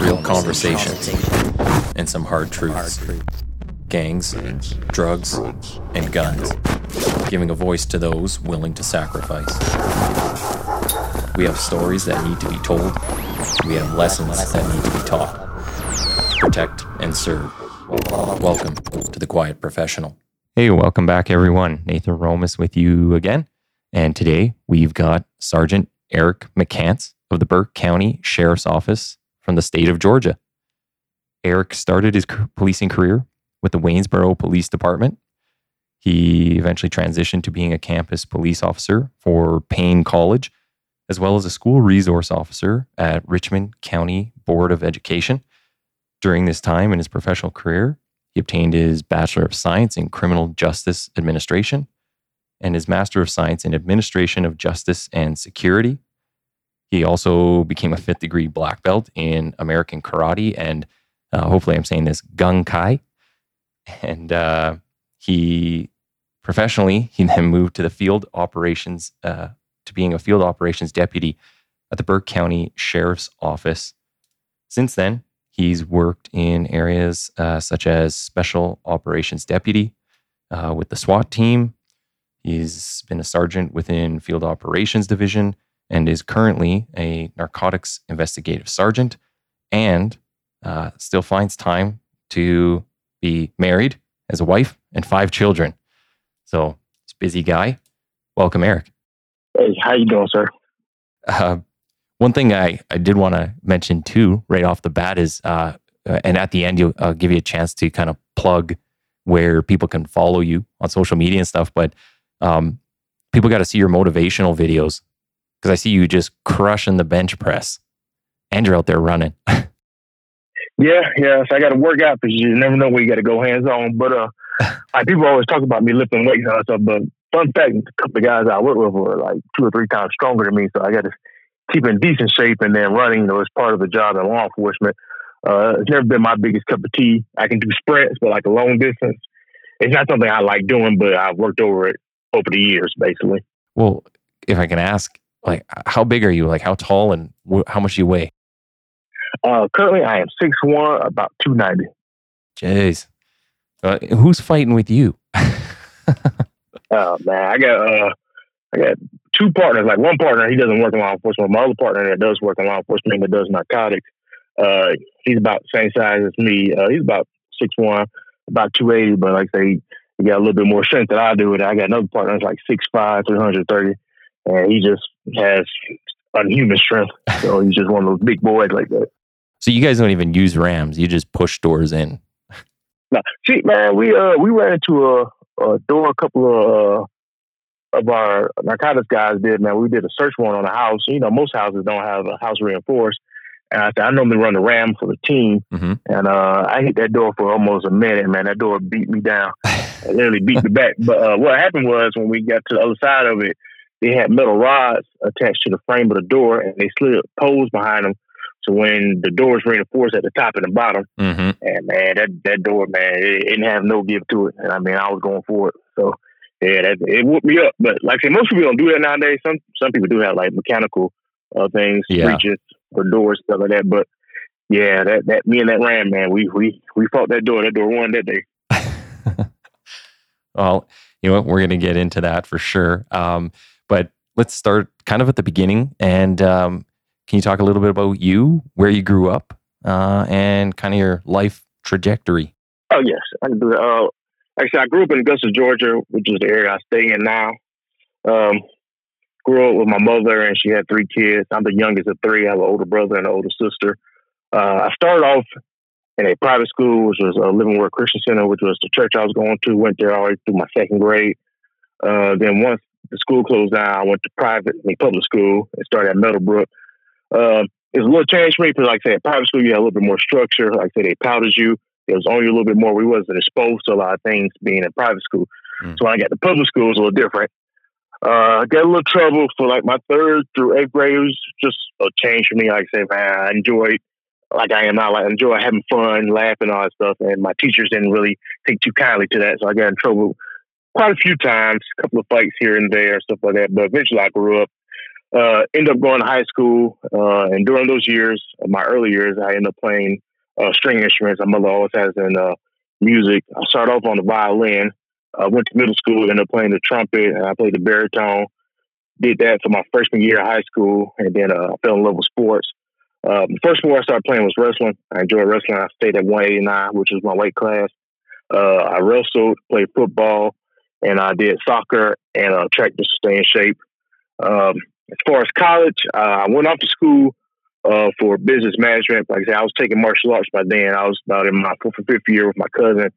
real conversations, and some hard truths. Gangs, drugs, and guns. Giving a voice to those willing to sacrifice. We have stories that need to be told. We have lessons that need to be taught. Protect and serve. Welcome to The Quiet Professional. Hey, welcome back, everyone. Nathan Romas with you again. And today we've got Sergeant Eric McCants of the Burke County Sheriff's Office from the state of Georgia. Eric started his policing career with the Waynesboro Police Department. He eventually transitioned to being a campus police officer for Paine College, as well as a school resource officer at Richmond County Board of Education. During this time in his professional career, he obtained his Bachelor of Science in Criminal Justice Administration and his Master of Science in Administration of Justice and Security he also became a fifth degree black belt in American karate and uh, hopefully I'm saying this Gung kai. And uh, he professionally, he then moved to the field operations, uh, to being a field operations deputy at the Burke County Sheriff's Office. Since then, he's worked in areas uh, such as special operations deputy uh, with the SWAT team. He's been a sergeant within field operations division and is currently a narcotics investigative sergeant and uh, still finds time to be married, as a wife, and five children. So it's a busy guy. Welcome, Eric. Hey, how you doing, sir? Uh, one thing I, I did want to mention too, right off the bat, is uh, uh and at the end, you'll uh, give you a chance to kind of plug where people can follow you on social media and stuff. But um, people got to see your motivational videos because I see you just crushing the bench press and you're out there running. yeah, yeah. So I got to work out because you never know where you got to go hands on. But uh, like people always talk about me lifting weights and stuff. But fun fact, a couple of guys I work with were like two or three times stronger than me. So I got to keep in decent shape and then running, you know, is part of the job in law enforcement. Uh, it's never been my biggest cup of tea. I can do sprints, but like a long distance, it's not something I like doing, but I've worked over it over the years, basically. Well, if I can ask, like how big are you? Like how tall and wh- how much do you weigh? Uh, currently, I am six one, about two ninety. Jeez, uh, who's fighting with you? oh man, I got uh, I got two partners. Like one partner, he doesn't work in law enforcement. My other partner that does work in law enforcement that does narcotics. Uh, he's about the same size as me. Uh, he's about six one, about two eighty. But like I say, he got a little bit more strength than I do. And I got another partner that's like six five, three hundred thirty and he just has unhuman strength. So he's just one of those big boys like that. So you guys don't even use rams; you just push doors in. No, see, man, we uh we ran into a, a door. A couple of uh, of our narcotics guys did. Man, we did a search warrant on a house. You know, most houses don't have a house reinforced. And I said, I normally run the ram for the team. Mm-hmm. And uh, I hit that door for almost a minute, man. That door beat me down. it literally beat me back. But uh, what happened was when we got to the other side of it, they had metal rods attached to the frame of the door and they slid poles behind them. So when the doors reinforced at the top and the bottom, mm-hmm. and man, that that door, man, it, it, didn't have no give to it. And I mean, I was going for it. So yeah, that, it whooped me up. But like I said, most people don't do that nowadays. Some some people do have like mechanical uh, things, yeah. breaches or doors, stuff like that. But yeah, that that me and that ram, man, we we we fought that door. That door won that day. well, you know, we're going to get into that for sure. Um, but let's start kind of at the beginning. And um, can you talk a little bit about you, where you grew up, uh, and kind of your life trajectory? Oh yes, I. Uh, actually, I grew up in Augusta, Georgia, which is the area I stay in now. Um, grew up with my mother, and she had three kids. I'm the youngest of three. I have an older brother and an older sister. Uh, I started off in a private school, which was a Living Word Christian Center, which was the church I was going to. Went there all the way through my second grade. Uh, then once the school closed down. I went to private, I mean, public school and started at Meadowbrook. Um, it was a little change for me because, like I said, private school, you had a little bit more structure. Like I said, they powdered you. It was only a little bit more. We wasn't exposed to a lot of things being in private school. Mm. So when I got to public school, it was a little different. Uh, I got a little trouble for like my third through eighth grade. It was just a change for me. Like I said, man, I enjoyed like I am now. Like I enjoy having fun, laughing, all that stuff. And my teachers didn't really take too kindly to that, so I got in trouble quite a few times, a couple of fights here and there, stuff like that. But eventually, I grew up. uh, ended up going to high school, uh, and during those years, my early years, I ended up playing uh, string instruments. My mother always has in uh, music. I started off on the violin. I went to middle school, ended up playing the trumpet, and I played the baritone. Did that for my freshman year of high school, and then uh, I fell in love with sports. Um, the first sport I started playing was wrestling. I enjoyed wrestling. I stayed at 189, which was my weight class. Uh, I wrestled, played football, and I did soccer and uh, track to stay in shape. Um, as far as college, uh, I went off to school uh, for business management. Like I said, I was taking martial arts by then. I was about in my fourth or fifth year with my cousin,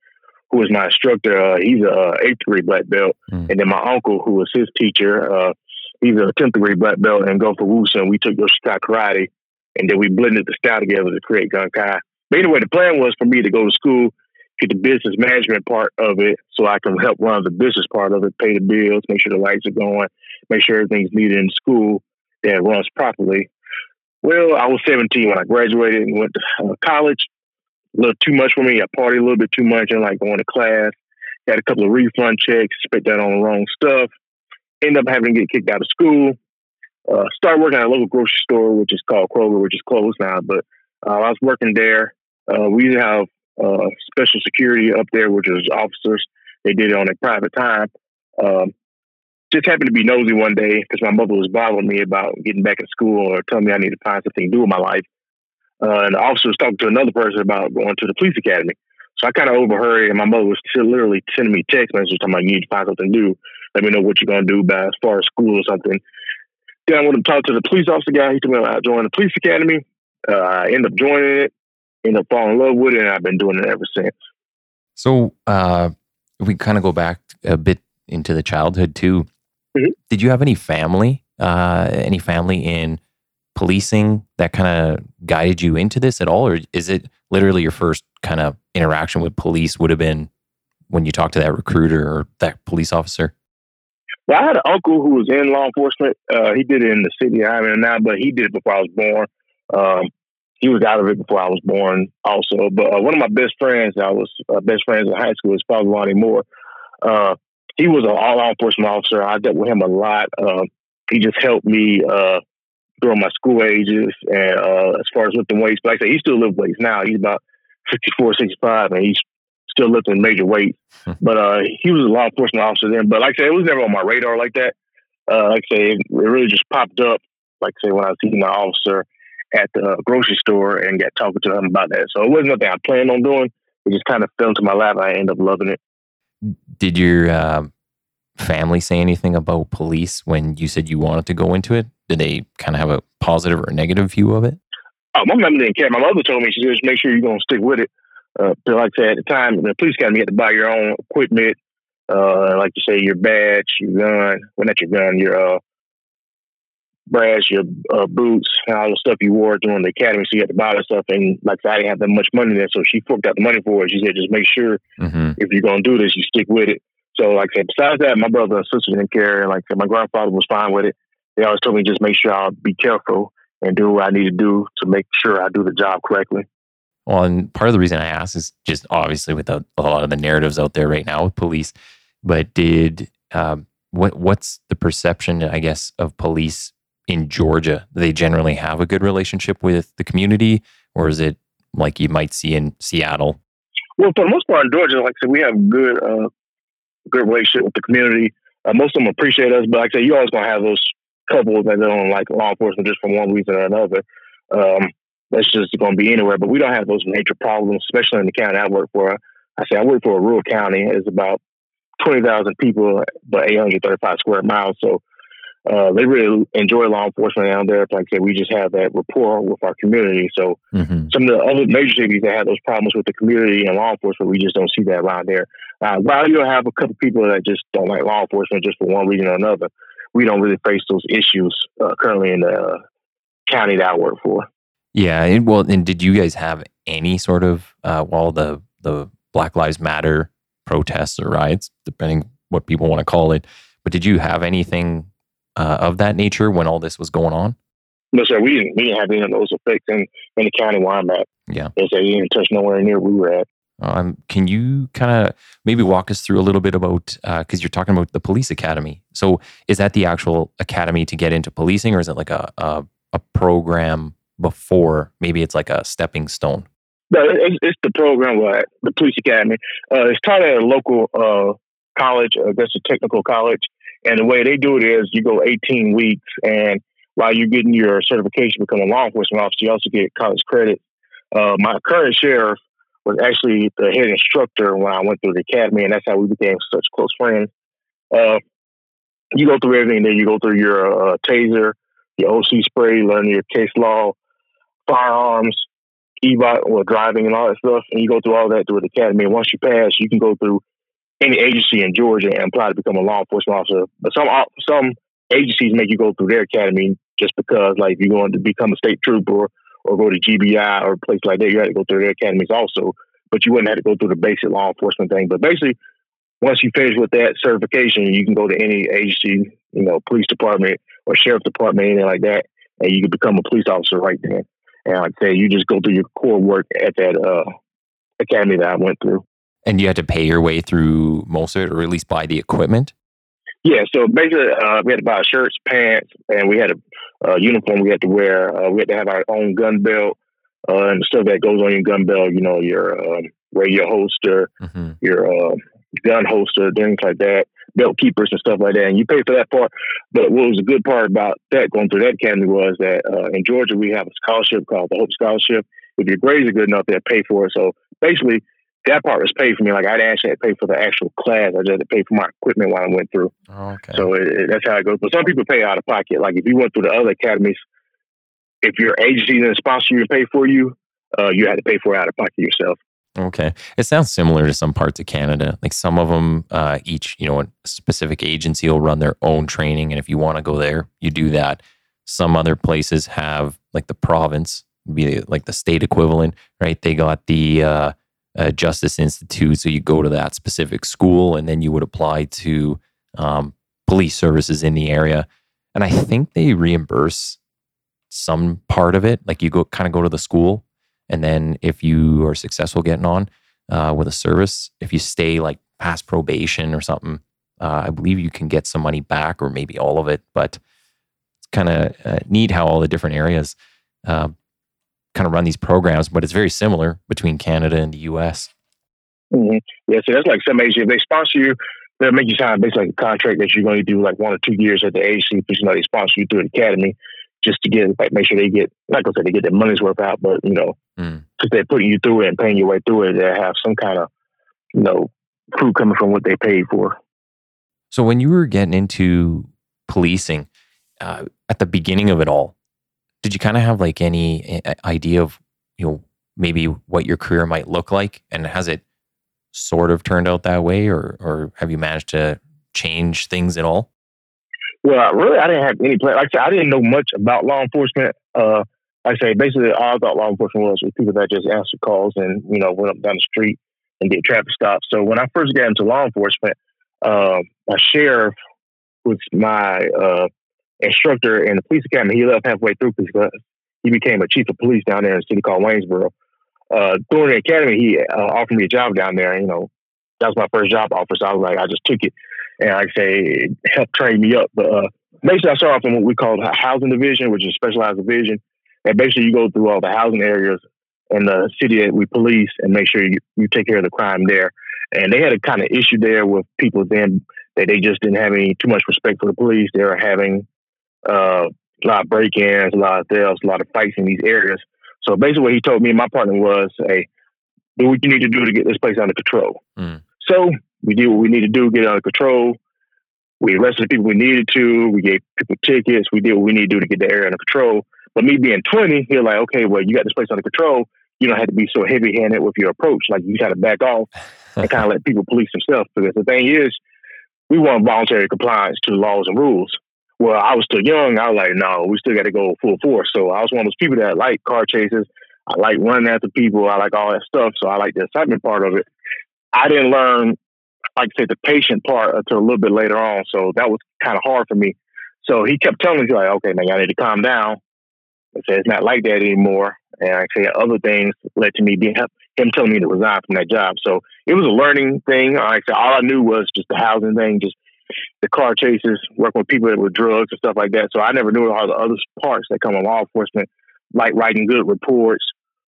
who was my instructor. Uh, he's a eighth degree black belt, mm. and then my uncle, who was his teacher, uh, he's a tenth degree black belt and go for Wushu. We took Yoshukai karate, and then we blended the style together to create Gunkai. But anyway, the plan was for me to go to school, get the business management part of it, so I can help run the business part of it, pay the bills, make sure the lights are going, make sure everything's needed in school that runs properly. Well, I was 17 when I graduated and went to uh, college. A little too much for me. I partied a little bit too much and like going to class. Got a couple of refund checks, spent that on the wrong stuff. End up having to get kicked out of school. Uh, started working at a local grocery store, which is called Kroger, which is closed now. But uh, I was working there. Uh, we have uh, special security up there, which is officers. They did it on a private time. Um, just happened to be nosy one day because my mother was bothering me about getting back in school or telling me I need to find something to do with my life. Uh, and the officer was talking to another person about going to the police academy. So I kind of overheard, and my mother was still literally sending me text messages talking about you need to find something to do. Let me know what you're going to do by as far as school or something. Then I went to talk to the police officer guy. He told me I joining the police academy. Uh, I ended up joining it, ended up falling in love with it, and I've been doing it ever since. So uh, we kind of go back a bit into the childhood too. Mm-hmm. Did you have any family, uh, any family in policing that kind of guided you into this at all, or is it literally your first kind of interaction with police would have been when you talked to that recruiter or that police officer? Well, I had an uncle who was in law enforcement. Uh, he did it in the city I'm in now, but he did it before I was born. Um, he was out of it before I was born, also. But uh, one of my best friends, I was uh, best friends in high school, is Father Lonnie Moore. Uh, he was an all law enforcement officer. I dealt with him a lot. Uh, he just helped me uh, during my school ages and uh, as far as lifting weights. But like I said, he still lifts weights now. He's about 64, 65, and he's still lifting major weights. Hmm. but uh, he was a law enforcement officer then. But like I said, it was never on my radar like that. Uh, like I say, it really just popped up. Like I say, when I was seeing my officer at the grocery store and got talking to him about that. So it wasn't nothing I planned on doing. It just kind of fell into my lap. I ended up loving it. Did your uh, family say anything about police when you said you wanted to go into it? Did they kind of have a positive or negative view of it? Oh, my mom didn't care. My mother told me she said, just make sure you're gonna stick with it. Uh, like I said at the time, the police academy you had to buy your own equipment, uh, like you say, your badge, your gun. Well, not your gun, your uh, brass, your uh, boots, and all the stuff you wore during the academy. So you had to buy that stuff. And like I, said, I didn't have that much money there, so she forked out the money for it. She said, just make sure mm-hmm. if you're gonna do this, you stick with it. So like I said, besides that, my brother and sister didn't care. Like my grandfather was fine with it. They always told me just make sure I'll be careful and do what I need to do to make sure I do the job correctly. Well, and part of the reason I asked is just obviously with a, a lot of the narratives out there right now with police. But did um, what what's the perception, I guess, of police in Georgia? They generally have a good relationship with the community, or is it like you might see in Seattle? Well, for the most part in Georgia, like I said, we have good uh, good relationship with the community. Uh, most of them appreciate us, but like I say, you always gonna have those couples that don't like law enforcement just for one reason or another. Um, that's just to be anywhere. But we don't have those major problems, especially in the county I work for. I say I work for a rural county. It's about twenty thousand people, but eight hundred thirty-five square miles. So uh, they really enjoy law enforcement down there. Like I said, we just have that rapport with our community. So mm-hmm. some of the other major cities that have those problems with the community and law enforcement, we just don't see that around there. Uh, while you'll have a couple people that just don't like law enforcement just for one reason or another, we don't really face those issues uh, currently in the county that I work for. Yeah, and, well, and did you guys have any sort of uh, well the the Black Lives Matter protests or riots, depending what people want to call it? But did you have anything uh, of that nature when all this was going on? No, sir. We didn't. We didn't have any of those effects in, in the county where I'm at. Yeah. They say you didn't touch nowhere near where we were at. Um, can you kind of maybe walk us through a little bit about because uh, you're talking about the police academy? So is that the actual academy to get into policing, or is it like a a, a program before? Maybe it's like a stepping stone. No, it's, it's the program at the police academy. Uh, it's taught at a local uh, college, I guess a technical college, and the way they do it is you go 18 weeks, and while you're getting your certification to become a law enforcement officer, you also get college credit. Uh, my current sheriff was actually the head instructor when I went through the academy, and that's how we became such close friends. Uh, you go through everything Then You go through your uh, taser, your OC spray, learn your case law, firearms, EVOC, or driving, and all that stuff. And you go through all that through the academy. And once you pass, you can go through any agency in Georgia and apply to become a law enforcement officer. But some some agencies make you go through their academy just because, like, you're going to become a state trooper or go to GBI or a place like that, you had to go through their academies also. But you wouldn't have to go through the basic law enforcement thing. But basically, once you finish with that certification, you can go to any agency, you know, police department or sheriff department, anything like that, and you can become a police officer right then. And like I say, you just go through your core work at that uh, academy that I went through. And you had to pay your way through most of it, or at least buy the equipment. Yeah, so basically, uh, we had to buy shirts, pants, and we had a uh, uniform we had to wear. Uh, we had to have our own gun belt uh, and stuff that goes on your gun belt. You know, your um, radio holster, mm-hmm. your uh, gun holster, things like that, belt keepers and stuff like that. And you pay for that part. But what was a good part about that going through that academy was that uh, in Georgia we have a scholarship called the Hope Scholarship. If your grades are good enough, they'll pay for it. So basically, that part was paid for me. Like I actually pay for the actual class. I just had to pay for my equipment while I went through. okay. So it, it, that's how it goes. But some people pay out of pocket. Like if you went through the other academies, if your agency didn't sponsor you and pay for you, uh, you had to pay for it out of pocket yourself. Okay, it sounds similar to some parts of Canada. Like some of them, uh, each you know, a specific agency will run their own training, and if you want to go there, you do that. Some other places have like the province, be like the state equivalent, right? They got the uh, uh, Justice Institute. So you go to that specific school and then you would apply to um, police services in the area. And I think they reimburse some part of it. Like you go kind of go to the school. And then if you are successful getting on uh, with a service, if you stay like past probation or something, uh, I believe you can get some money back or maybe all of it. But it's kind of uh, neat how all the different areas uh, kind of run these programs, but it's very similar between Canada and the U.S. Mm-hmm. Yeah, so that's like some agency. If they sponsor you, they'll make you sign basically a contract that you're going to do like one or two years at the agency because you know they sponsor you through the academy just to get like make sure they get like I said they get their money's worth out, but you know because mm. they're putting you through it and paying your way through it, they have some kind of you know crew coming from what they paid for. So when you were getting into policing uh, at the beginning of it all, did you kind of have like any eh, idea of you know maybe what your career might look like? And has it sort of turned out that way or or have you managed to change things at all? Well really i didn't have any plan. Like i said i didn't know much about law enforcement. Uh like i say basically all i thought law enforcement was was people that just answered calls and you know went up down the street and did traffic stops. So when i first got into law enforcement uh, my sheriff was my uh, instructor in the police academy. He left halfway through because he became a chief of police down there in a city called Waynesboro. Uh, during the academy, he uh, offered me a job down there. You know, that was my first job offer, so I was like, I just took it, and like I say, it helped train me up. But uh, basically, I started off in what we call housing division, which is a specialized division, and basically, you go through all the housing areas in the city that we police and make sure you, you take care of the crime there. And they had a kind of issue there with people then that they just didn't have any too much respect for the police. They were having uh, a lot of break-ins, a lot of thefts, a lot of fights in these areas. So basically, what he told me and my partner was, "Hey, do what you need to do to get this place under control." Mm. So we did what we needed to do, get it under control. We arrested the people we needed to. We gave people tickets. We did what we needed to do to get the area under control. But me being 20, he was like, okay, well, you got this place under control. You don't have to be so heavy handed with your approach. Like, you got to back off and kind of let people police themselves. Because the thing is, we want voluntary compliance to the laws and rules well, I was still young. I was like, no, we still got to go full force. So I was one of those people that like car chases. I like running after people. I like all that stuff. So I like the excitement part of it. I didn't learn, like I said, the patient part until a little bit later on. So that was kind of hard for me. So he kept telling me, like, okay, man, I need to calm down. I said, it's not like that anymore. And I say other things led to me being him telling me to resign from that job. So it was a learning thing. Like I said, all I knew was just the housing thing, just the car chases, working with people that were drugs and stuff like that. So I never knew all the other parts that come with law enforcement, like writing good reports,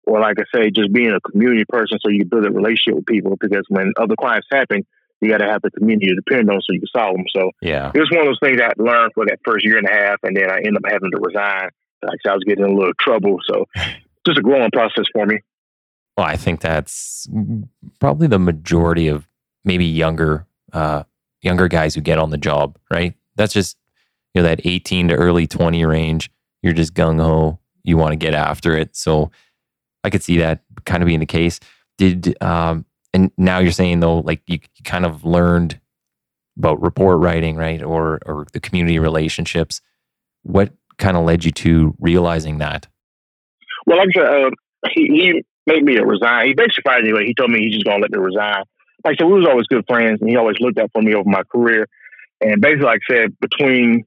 or like I say, just being a community person so you build a relationship with people. Because when other crimes happen, you got to have the community to depend on so you can solve them. So yeah, it was one of those things I learned for that first year and a half, and then I ended up having to resign. Like I was getting in a little trouble, so just a growing process for me. Well, I think that's probably the majority of maybe younger uh, younger guys who get on the job, right? That's just you know that 18 to early 20 range. You're just gung ho. You want to get after it. So I could see that kind of being the case. Did um, and now you're saying though, like you, you kind of learned about report writing, right, or or the community relationships. What kind of led you to realizing that? Well, said, uh, he, he made me resign. He basically me. He told me he's just gonna let me resign. Like I said, we was always good friends, and he always looked out for me over my career. And basically, like I said, between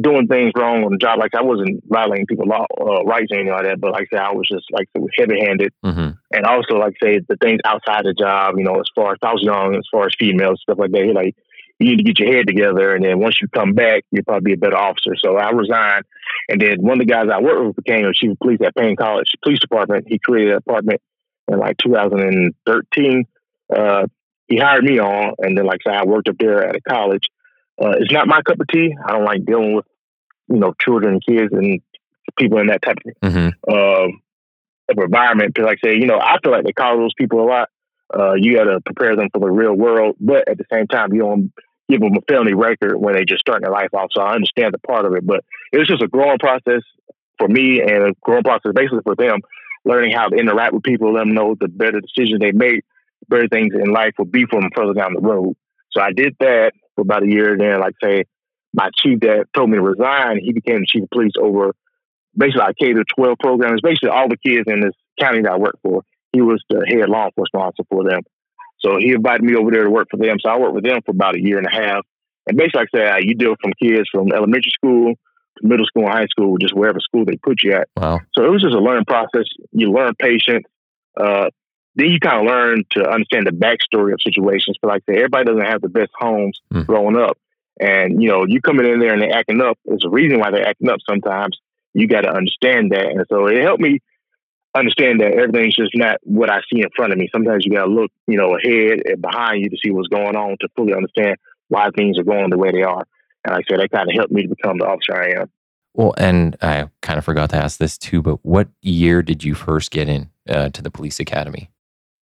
doing things wrong on the job. Like I wasn't violating people's law uh, rights or anything like that, but like I said, I was just like heavy handed, mm-hmm. and also like I said, the things outside the job. You know, as far as I was young, as far as females stuff like that. Like you need to get your head together, and then once you come back, you'll probably be a better officer. So I resigned, and then one of the guys I worked with became a chief of police at Paine College Police Department. He created a department in like 2013. Uh, he hired me on, and then like I said, I worked up there at a college uh, it's not my cup of tea. I don't like dealing with, you know, children and kids and people in that type of, mm-hmm. uh, of environment. Because, like I say, you know, I feel like they call those people a lot. Uh, you got to prepare them for the real world, but at the same time, you don't give them a felony record when they just starting their life off. So I understand the part of it, but it was just a growing process for me and a growing process basically for them, learning how to interact with people, let them know the better decisions they make, better things in life will be for them further down the road. So I did that for about a year. Then, like say, my chief that told me to resign, he became the chief of police over basically our K to 12 programs, basically all the kids in this county that I work for. He was the head law enforcement officer for them. So he invited me over there to work for them. So I worked with them for about a year and a half. And basically, like I said, you deal from kids from elementary school to middle school and high school, just wherever school they put you at. Wow. So it was just a learning process. You learn patience. Uh, then you kind of learn to understand the backstory of situations. But like I said, everybody doesn't have the best homes mm. growing up. And, you know, you coming in there and they're acting up, there's a reason why they're acting up sometimes. You got to understand that. And so it helped me understand that everything's just not what I see in front of me. Sometimes you got to look, you know, ahead and behind you to see what's going on to fully understand why things are going the way they are. And like I said, that kind of helped me to become the officer I am. Well, and I kind of forgot to ask this too, but what year did you first get in uh, to the police academy?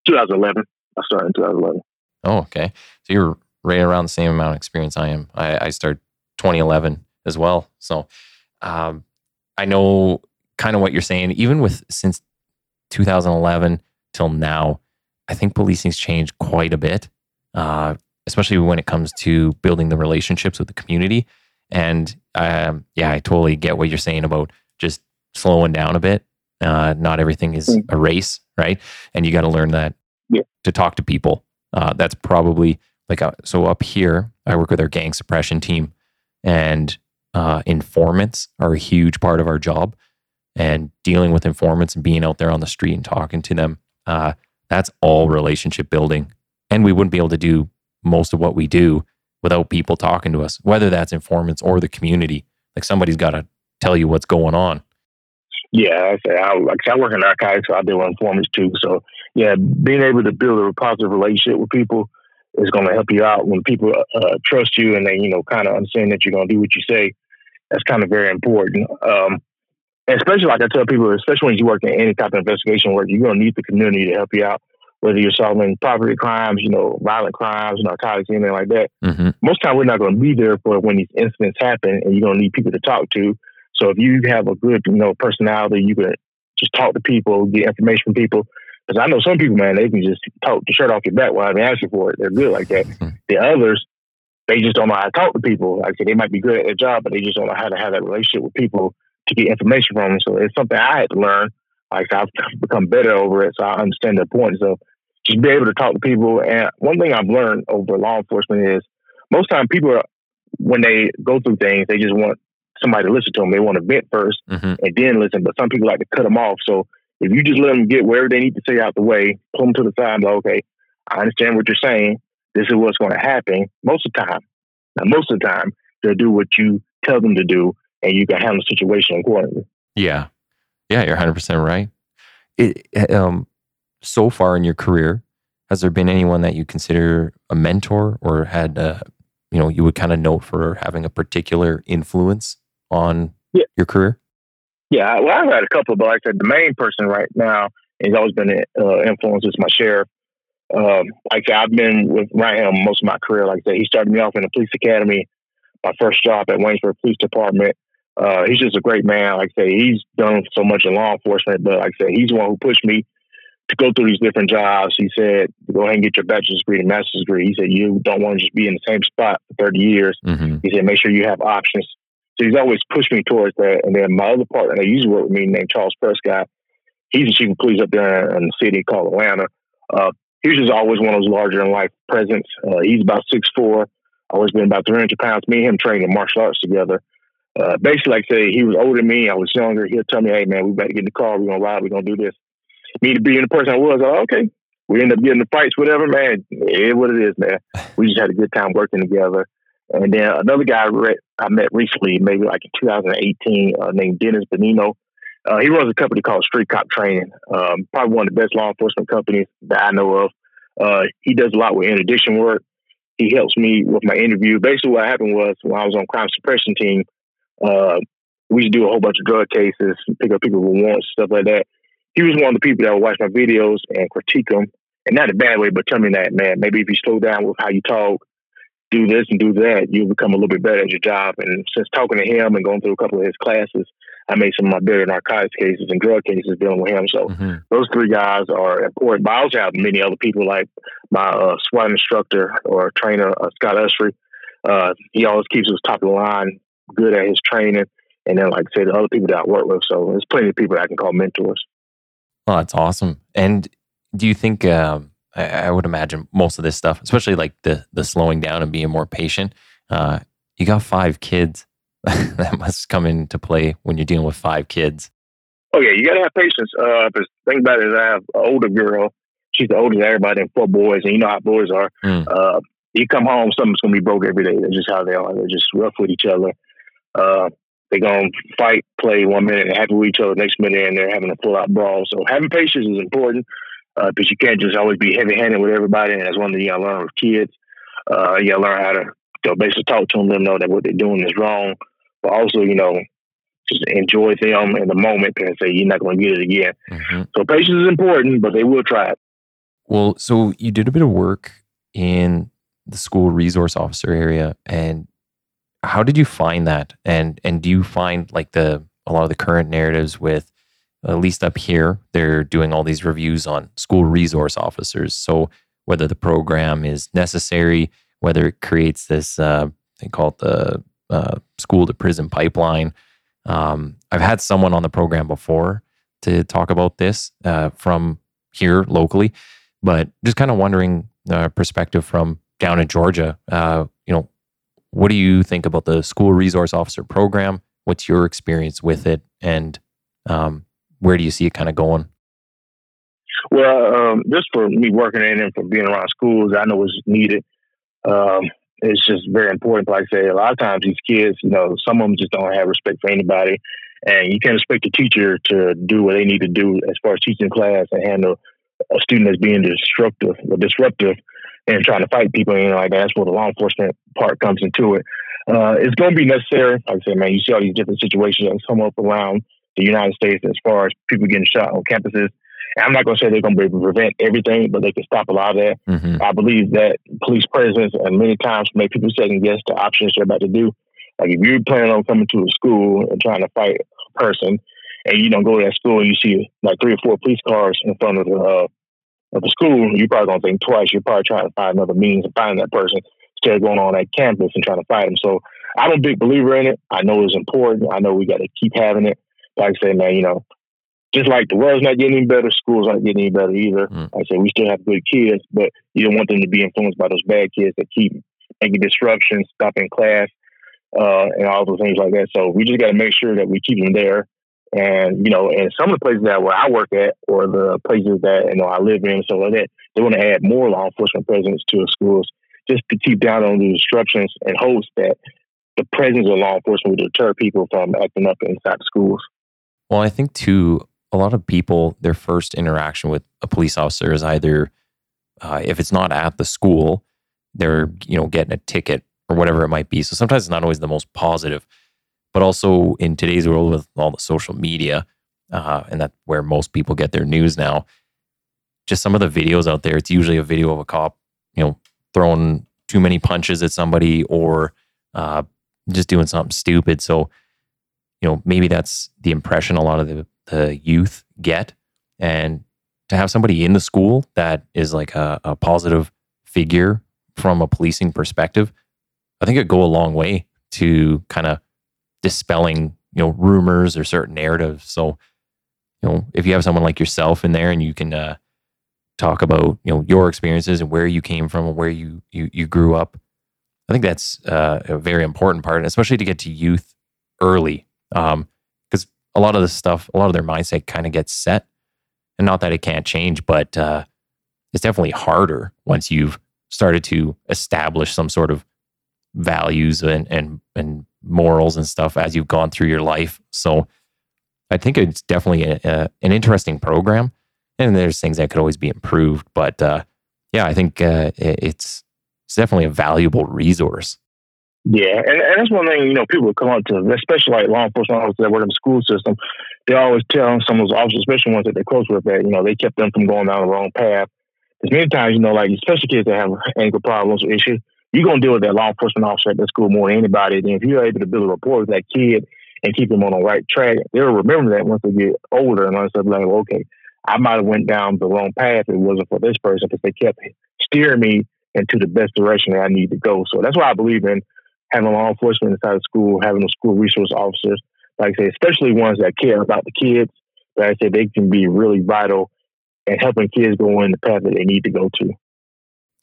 2011. I started in 2011. Oh, okay. So you're right around the same amount of experience I am. I, I started 2011 as well. So um, I know kind of what you're saying. Even with since 2011 till now, I think policing's changed quite a bit, uh, especially when it comes to building the relationships with the community. And um, yeah, I totally get what you're saying about just slowing down a bit. Uh, not everything is mm. a race, right? And you got to learn that yeah. to talk to people. Uh, that's probably like a, uh, so up here. I work with our gang suppression team, and uh, informants are a huge part of our job. And dealing with informants and being out there on the street and talking to them, uh, that's all relationship building. And we wouldn't be able to do most of what we do without people talking to us, whether that's informants or the community. Like somebody's got to tell you what's going on. Yeah, I say I like I work in archives, so I deal with informants too. So yeah, being able to build a positive relationship with people is going to help you out when people uh, trust you and they you know kind of understand that you're going to do what you say. That's kind of very important. Um, especially like I tell people, especially when you work in any type of investigation work, you're going to need the community to help you out. Whether you're solving property crimes, you know, violent crimes, narcotics, anything like that. Mm-hmm. Most time we're not going to be there for when these incidents happen, and you're going to need people to talk to so if you have a good, you know, personality, you can just talk to people, get information from people. Because I know some people, man, they can just talk the shirt off your back while they ask you for it. They're good like that. Mm-hmm. The others, they just don't know how to talk to people. Like I said, they might be good at their job, but they just don't know how to have that relationship with people to get information from them. So it's something I had to learn. Like I've become better over it, so I understand the point. So just be able to talk to people. And one thing I've learned over law enforcement is most time people, are, when they go through things, they just want somebody to listen to them. They want to vent 1st hmm and then listen. But some people like to cut them off. So if you just let them get wherever they need to say out the way, pull them to the side, and go, okay, I understand what you're saying. This is what's going to happen. Most of the time, now most of the time, they'll do what you tell them to do, and you can handle the situation accordingly. Yeah. Yeah, you're 100% right. It, eh, um, so far in your career, has there been anyone that you consider a mentor or had, uh, you know, you would kind of note for having a particular influence on Yeah. your career? Yeah, well, I've had a couple, but like I said, the main person right now has always been uh, influence is my sheriff. Um, like I said, I've been with Ryan most of my career. Like I said, he started me off in the police academy. My first job at Waynesboro Police Department. Uh, he's just a great man. Like I say, he's done so much in law enforcement, but like I said, he's the one who pushed me to go through these different jobs. He said, "Go ahead and get your bachelor's degree and master's degree." He said, "You don't want to just be in the same spot for thirty years." hmm He said, make sure you have options. He's always pushed me towards that. And then my other partner that used to work with me named Charles Prescott, he's the chief of police up there in the city called Atlanta. Uh, just always one of those larger in life presence. Uh, he's about six four, always been about 300 pounds. Me and him trained in martial arts together. Uh, basically, like I say, he was older than me. I was younger. He'll tell me, hey, man, we better get in the car. We're going to ride. We're going to do this. Me to being the person I was, I okay. We end up getting the fights, whatever, man. It what it is, man. We just had a good time working together. And then another guy I, I met recently, maybe like in 2018, uh, named Dennis Benigno. Uh, he runs a company called Street Cop Training. Um, probably one of the best law enforcement companies that I know of. Uh, he does a lot with interdiction work. He helps me with my interview. Basically, what happened was when I was on crime suppression team, uh, we used to do a whole bunch of drug cases, pick up people with warrants, stuff like that. He was one of the people that would watch my videos and critique them, and not in a bad way, but tell me that, man, maybe if you slow down with how you talk, do this and do that, you'll become a little bit better at your job. And since talking to him and going through a couple of his classes, I made some of my better narcotics cases and drug cases dealing with him. So hmm those three guys are important. But I also have many other people like my uh, SWAT instructor or trainer, uh, Scott Usry. Uh, he always keeps us top of the line, good at his training. And then, like I said, the other people that I work with. So there's plenty of people that I can call mentors. Oh, that's awesome. And do you think, um, I, I would imagine most of this stuff, especially like the, the slowing down and being more patient, uh, you got five kids. that must come into play when you're dealing with five kids. Oh yeah, you gotta have patience. Uh, but the thing about it is, I have an older girl. She's the oldest of everybody, and four boys, and you know how boys are. Mm. Uh, you come home, something's gonna be broke every day. That's just how they are. They're just rough with each other. Uh, they're gonna fight, play one minute, and happy with each other. Next minute, and they're having a full out brawl. So having patience is important uh, because you can't just always be heavy handed with everybody. And that's one thing you gotta learn with kids. Uh, you gotta learn how to you know, basically talk to them, let them know that what they're doing is wrong, but also you know just enjoy them in the moment and say you're not going to get it again. Mhm. So patience is important, but they will try it. Well, so you did a bit of work in the school resource officer area, and how did you find that? And and do you find like the a lot of the current narratives with at least up here they're doing all these reviews on school resource officers. So whether the program is necessary, whether it creates this uh, they call it the uh, school to prison pipeline. Um, I've had someone on the program before to talk about this uh, from here locally but just kind of wondering uh, perspective from down in Georgia. Uh, you know, what do you think about the school resource officer program? What's your experience with it, and um, where do you see it kind of going? Well, um, just for me working in and for being around schools, I know it's needed. Um, it's just very important. Like I say, a lot of times these kids, you know, some of them just don't have respect for anybody, and you can't expect a teacher to do what they need to do as far as teaching class and handle a student that's being destructive or disruptive and trying to fight people. You know, like that's where the law enforcement part comes into it. Uh, it's going to be necessary. Like I said, man, you see all these different situations that come up around the United States as far as people getting shot on campuses. And I'm not going to say they're going to be able to prevent everything, but they can stop a lot of that. Mm-hmm. I believe that police presence and many times make people second guess the options they're about to do. Like if you're planning on coming to a school and trying to fight a person, and you don't go to that school and you see like three or four police cars in front of the uh, of the school, you're probably gonna think twice. You're probably trying to find another means of finding that person instead of going on that campus and trying to fight them. So I'm a big believer in it. I know it's important. I know we got to keep having it. Like I say, man, you know, just like the world's not getting any better, schools aren't getting any better either. Mm. Like I said, we still have good kids, but you don't want them to be influenced by those bad kids that keep making disruptions, stopping class. uh, and all those things like that. So we just got to make sure that we keep them there. And you know, and some of the places that where I work at, or the places that you know I live in, so like that, they want to add more law enforcement presence to the schools, just to keep down on the disruptions and hopes that the presence of law enforcement will deter people from acting up inside the schools. Well, I think too, a lot of people, their first interaction with a police officer is either, uh, if it's not at the school, they're you know getting a ticket or whatever it might be. So sometimes it's not always the most positive, but also in today's world with all the social media, uh, and that's where most people get their news now. Just some of the videos out there, it's usually a video of a cop, you know, throwing too many punches at somebody or uh, just doing something stupid. So, you know, maybe that's the impression a lot of the, the youth get. And to have somebody in the school that is like a, a positive figure from a policing perspective, I think it'd go a long way to kind of dispelling, you know, rumors or certain narratives. So, you know, if you have someone like yourself in there and you can uh, talk about, you know, your experiences and where you came from and where you you, you grew up, I think that's uh, a very important part, especially to get to youth early, because um, a lot of this stuff, a lot of their mindset kind of gets set, and not that it can't change, but uh, it's definitely harder once you've started to establish some sort of values and and and morals and stuff as you've gone through your life. So I think it's definitely a, a, an interesting program, and there's things that could always be improved. But uh, yeah, I think uh, it's it's definitely a valuable resource. Yeah, and, and that's one thing you know people come up to, especially like law enforcement officers that work in the school system. They always tell some of those officers, especially ones that they're close with, that you know they kept them from going down the wrong path. Because many times, you know, like especially kids that have anger problems or issues, you're gonna deal with that law enforcement officer at the school more than anybody. And if you're able to build a rapport with that kid and keep them on the right track, they'll remember that once they get older and they're like, well, okay, I might have went down the wrong path if it wasn't for this person because they kept steering me into the best direction that I need to go. So that's why I believe in having law enforcement inside of school, having the school resource officers, like I say, especially ones that care about the kids. Like I say, they can be really vital in helping kids go in the path that they need to go to.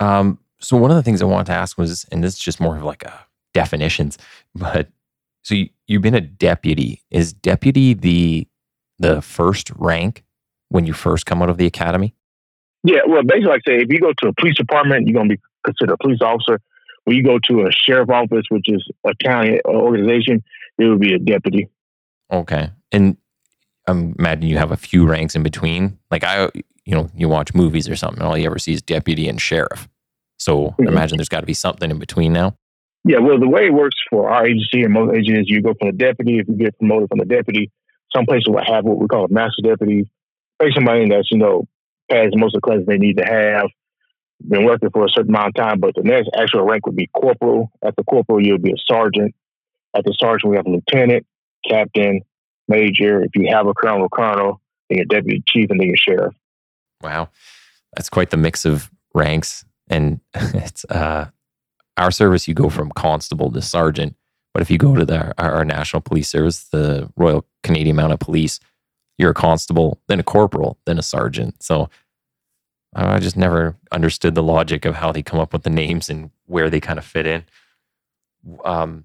Um, so one of the things I wanted to ask was, and this is just more of like a definitions, but so you, you've been a deputy. Is deputy the the first rank when you first come out of the academy? Yeah, well, basically, like I say, if you go to a police department, you're going to be considered a police officer. When you go to a sheriff office, which is a county organization, it would be a deputy. Okay, and I'm imagine you have a few ranks in between. Like I, you know, you watch movies or something, and all you ever see is deputy and sheriff. So mm-hmm. imagine there's got to be something in between now. Yeah, well, the way it works for our agency and most agencies, you go from the deputy. If you get promoted from the deputy, some places will have what we call a master deputy, basically somebody that's you know has most of the classes they need to have, been working for a certain amount of time. But the next actual rank would be corporal. At the corporal, you'll be a sergeant. At the sergeant, we have a lieutenant, captain, major. If you have a colonel, colonel, then your deputy chief, and then your sheriff. Wow, that's quite the mix of ranks. And it's uh, our service. You go from constable to sergeant. But if you go to the, our, our national police service, the Royal Canadian Mounted Police, you're a constable, then a corporal, then a sergeant. So I just never understood the logic of how they come up with the names and where they kind of fit in. Um,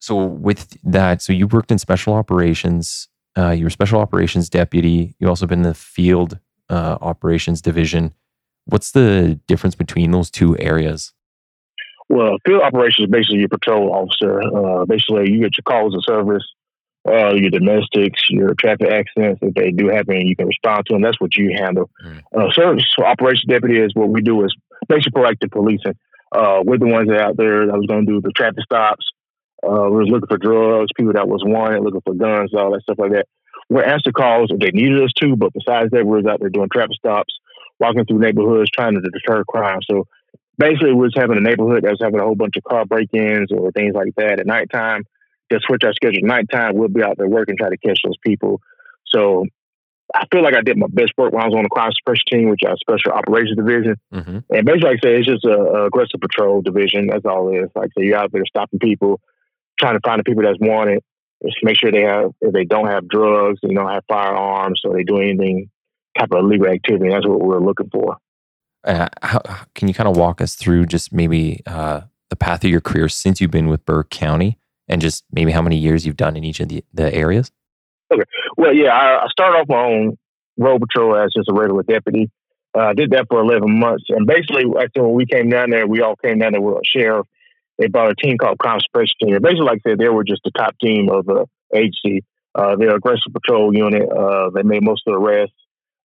so with that, so you worked in special operations. Uh, you were special operations deputy. You also been in the field uh, operations division. What's the difference between those two areas? Well, field operations is basically your patrol officer. Uh, basically, you get your calls of service, uh, your domestics, your traffic accidents. If they do happen, you can respond to them. That's what you handle. Mm. Uh, service operations deputy is what we do is basically proactive policing. Uh, we're the ones that out there that was going to do the traffic stops, uh, we was looking for drugs, people that was wanted, looking for guns, all that stuff like that. We're answering calls if they needed us to, but besides that, we was out there doing traffic stops, walking through neighborhoods, trying to deter crime. So basically, we was having a neighborhood that was having a whole bunch of car break-ins or things like that at nighttime. Switch our schedule. At nighttime, we'll be out there working, try to catch those people. So I feel like I did my best work when I was on the crime suppression team, which is our special operations division. Mm-hmm. And basically, like I say, it's just a, a, aggressive patrol division. That's all it is. Like I say, you're out there stopping people, trying to find the people that's wanted, just make sure they have, if they don't have drugs, you know, have firearms, or they do anything type of illegal activity. That's what we're looking for. Uh, how, can you kind of walk us through just maybe uh, the path of your career since you've been with Burke County and just maybe how many years you've done in each of the, the areas? Okay. Well, yeah, I, I started off my own road patrol as just a regular deputy. Uh, I did that for 11 months. And basically, actually, when we came down there, we all came down there with a sheriff. They brought a team called Crime Suppression Team. Basically, like I said, they were just the top team of the agency. Uh, their aggressive patrol unit, uh, they made most of the arrests.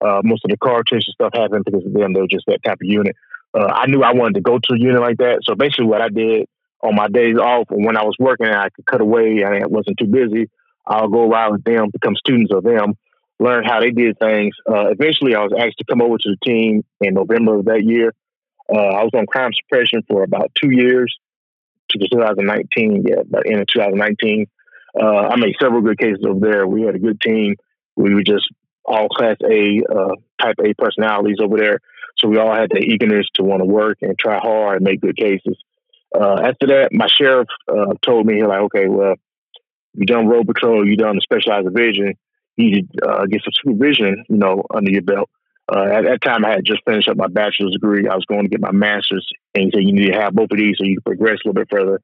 Uh, most of the car chase stuff happened because of them. They were just that type of unit. Uh, I knew I wanted to go to a unit like that. So basically, what I did on my days off, when I was working, and I could cut away and I wasn't too busy. I'll go around with them, become students of them, learn how they did things. Uh, eventually, I was asked to come over to the team in November of that year. Uh, I was on crime suppression for about two years to 2019. Yeah, by the end of 2019, uh, I made several good cases over there. We had a good team. We were just all Class A, uh, Type A personalities over there. So we all had the eagerness to want to work and try hard and make good cases. Uh, after that, my sheriff uh, told me, like, okay, well, you done road patrol, you done the specialized division, you need to uh, get some supervision, you know, under your belt. Uh, at that time, I had just finished up my bachelor's degree. I was going to get my master's, and he said you need to have both of these so you can progress a little bit further.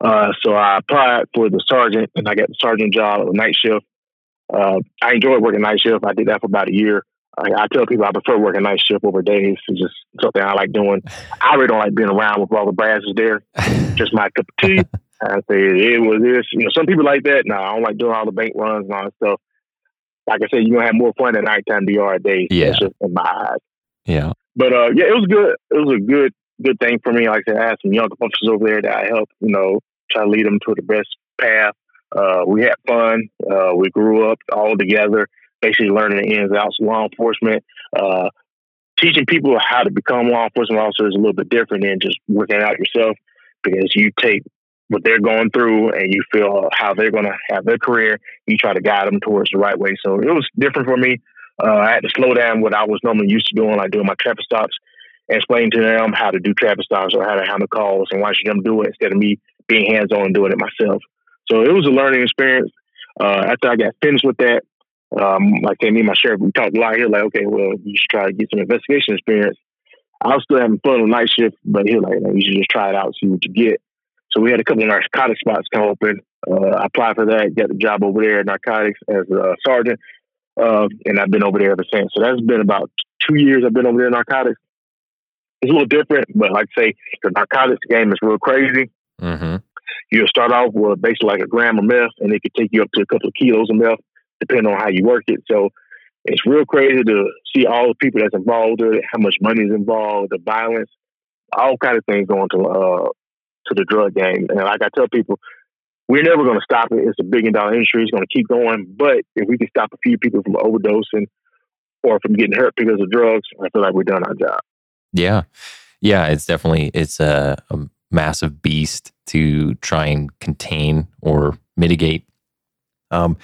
Uh, so I applied for the sergeant, and I got the sergeant job a night shift. Uh, I enjoyed working night shift. I did that for about a year. I, I, tell people I prefer working night shift over days. It's just something I like doing. I really don't like being around with all the brasses there. just my cup of tea. I say it was this. You know, some people like that. No, I don't like doing all the bank runs and all that stuff. Like I said, you're gonna have more fun at nighttime than you are at day. Yeah. in my eyes. Yeah. But uh, yeah, it was good. It was a good good thing for me. Like I said, I had some young officers over there that I helped, you know, try to lead them to the best path. Uh, we had fun. Uh, we grew up all together, basically learning the ins and outs of law enforcement. Uh, teaching people how to become law enforcement officers is a little bit different than just working out yourself because you take what they're going through and you feel how they're going to have their career. You try to guide them towards the right way. So it was different for me. Uh, I had to slow down what I was normally used to doing, like doing my traffic stops, and explain to them how to do traffic stops or how to handle calls and why should them do it instead of me being hands on and doing it myself. So it was a learning experience. Uh, after I got finished with that, um, like me and my sheriff, we talked a lot here, like, okay, well, you should try to get some investigation experience. I was still having fun on night shift, but he was like, you should just try it out, see what you get. So we had a couple of narcotics spots come open. Uh, I applied for that, got the job over there at narcotics as a sergeant, uh, and I've been over there ever since. So that's been about two years I've been over there in narcotics. It's a little different, but like I say, the narcotics game is real crazy. Mm-hmm. You'll start off with basically like a gram of meth, and it could take you up to a couple of kilos of meth, depending on how you work it. So it's real crazy to see all the people that's involved with it, how much money is involved, the violence, all kind of things going to uh, to the drug game. And like I tell people, we're never going to stop it. It's a billion dollar industry. It's going to keep going. But if we can stop a few people from overdosing or from getting hurt because of drugs, I feel like we've done our job. Yeah. Yeah. It's definitely, it's a, a massive beast to try and contain or mitigate. Um,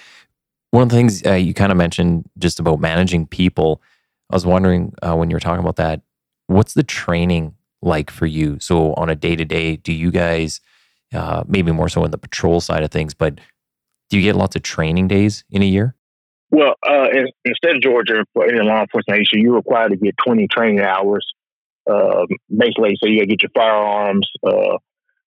one of the things uh, you kind of mentioned just about managing people, I was wondering uh, when you were talking about that, what's the training like for you? So on a day to day, do you guys uh, maybe more so in the patrol side of things, but do you get lots of training days in a year? Well, uh, in, instead of Georgia, any law enforcement agency, you're required to get 20 training hours. Uh, basically, so you get your firearms, uh,